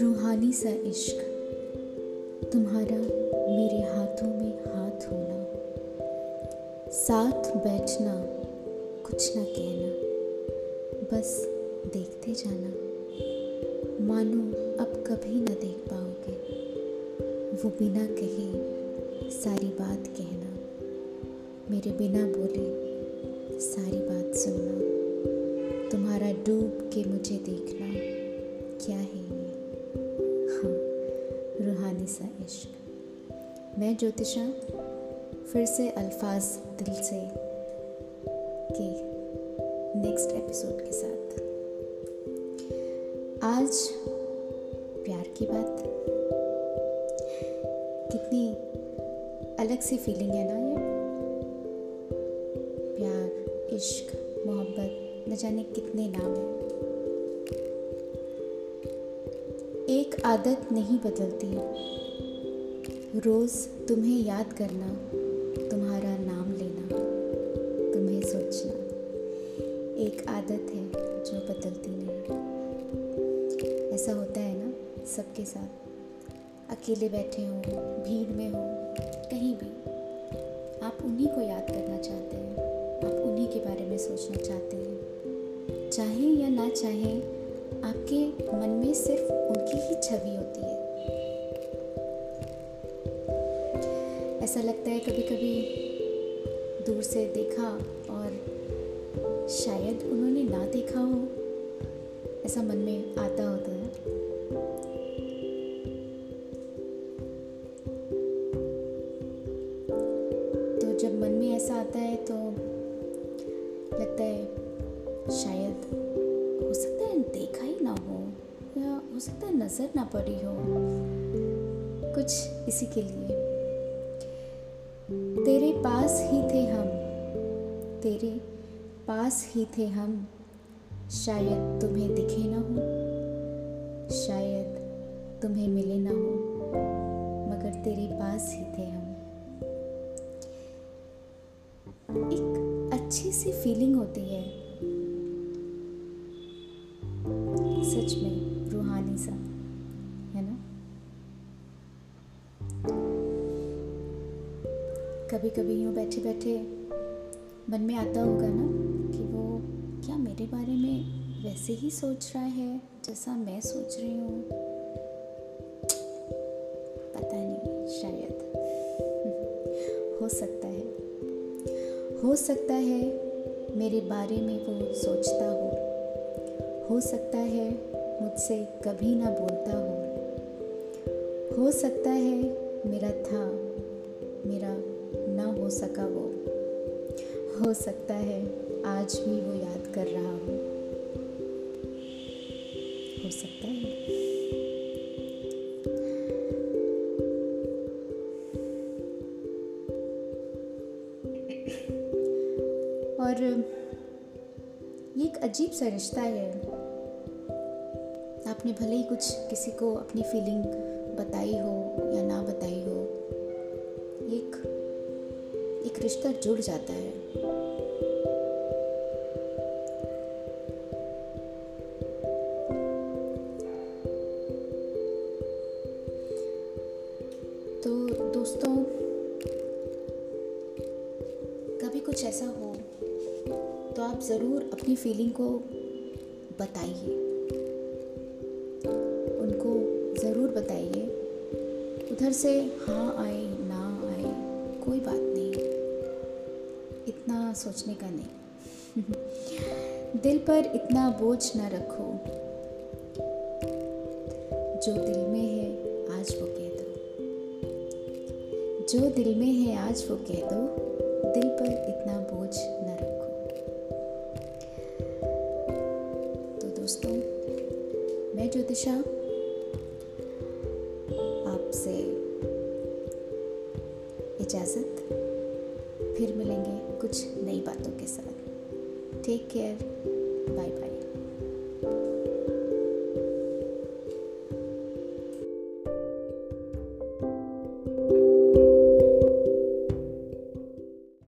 रूहानी सा इश्क, तुम्हारा मेरे हाथों में हाथ होना। साथ बैठना, कुछ ना कहना, बस देखते जाना। मानो अब कभी ना देख पाओगे, वो बिना कहे सारी बात कहना मेरे बिना बोले सारी बात सुनना। तुम्हारा डूब के मुझे देखना क्या है ये? हाँ रूहानी सा इश्क। मैं ज्योतिषा, फिर से अल्फाज दिल से के नेक्स्ट एपिसोड के साथ। आज प्यार की बात। कितनी अलग सी फीलिंग है ना ये? इश्क, मोहब्बत, न जाने कितने नाम हैं। एक आदत नहीं बदलती। रोज़ तुम्हें याद करना, तुम्हारा नाम लेना, तुम्हें सोचना, एक आदत है जो बदलती नहीं। ऐसा होता है ना, सबके साथ। अकेले बैठे हो, भीड़ में हो, कहीं भी। आप उन्हीं को याद करना चाहते हैं। उन्हीं के बारे में सोचना चाहते हैं। चाहे या ना चाहे, आपके मन में सिर्फ़ उनकी ही छवि होती है। ऐसा लगता है कभी कभी दूर से देखा और शायद उन्होंने ना देखा हो। ऐसा मन में आता होता है। तो जब मन में ऐसा आता है तो लगता है शायद हो सकता है देखा ही ना हो या हो सकता है नज़र ना पड़ी हो। कुछ इसी के लिए। तेरे पास ही थे हम। तेरे पास ही थे हम। शायद तुम्हें दिखे ना हो। शायद तुम्हें मिले ना हो। मगर तेरे पास ही थे हम। एक अच्छी सी फीलिंग होती है। सच में, रूहानी सा, है ना? कभी कभी यूँ बैठे बैठे मन में आता होगा ना कि वो क्या मेरे बारे में वैसे ही सोच रहा है, जैसा मैं सोच रही हूँ? पता नहीं, शायद। हो सकता है। हो सकता है मेरे बारे में वो सोचता हो। हो सकता है मुझसे कभी ना बोलता हो। हो सकता है मेरा था, मेरा ना हो सका वो। हो सकता है आज भी वो याद कर रहा हो। हो सकता है। और ये एक अजीब सा रिश्ता है। आपने भले ही कुछ किसी को अपनी फीलिंग बताई हो या ना बताई हो एक एक रिश्ता जुड़ जाता है। तो दोस्तों, कभी कुछ ऐसा हो आप ज़रूर अपनी फीलिंग को बताइए। उनको ज़रूर बताइए। उधर से हाँ आए, ना आए, कोई बात नहीं। इतना सोचने का नहीं। दिल पर इतना बोझ ना रखो। जो दिल में है, आज वो कह दो। जो दिल में है, आज वो कह दो। दिल पर इतना बोझ न रखो। मैं ज्योतिषा। आपसे इजाज़त। फिर मिलेंगे कुछ नई बातों के साथ। Take care bye bye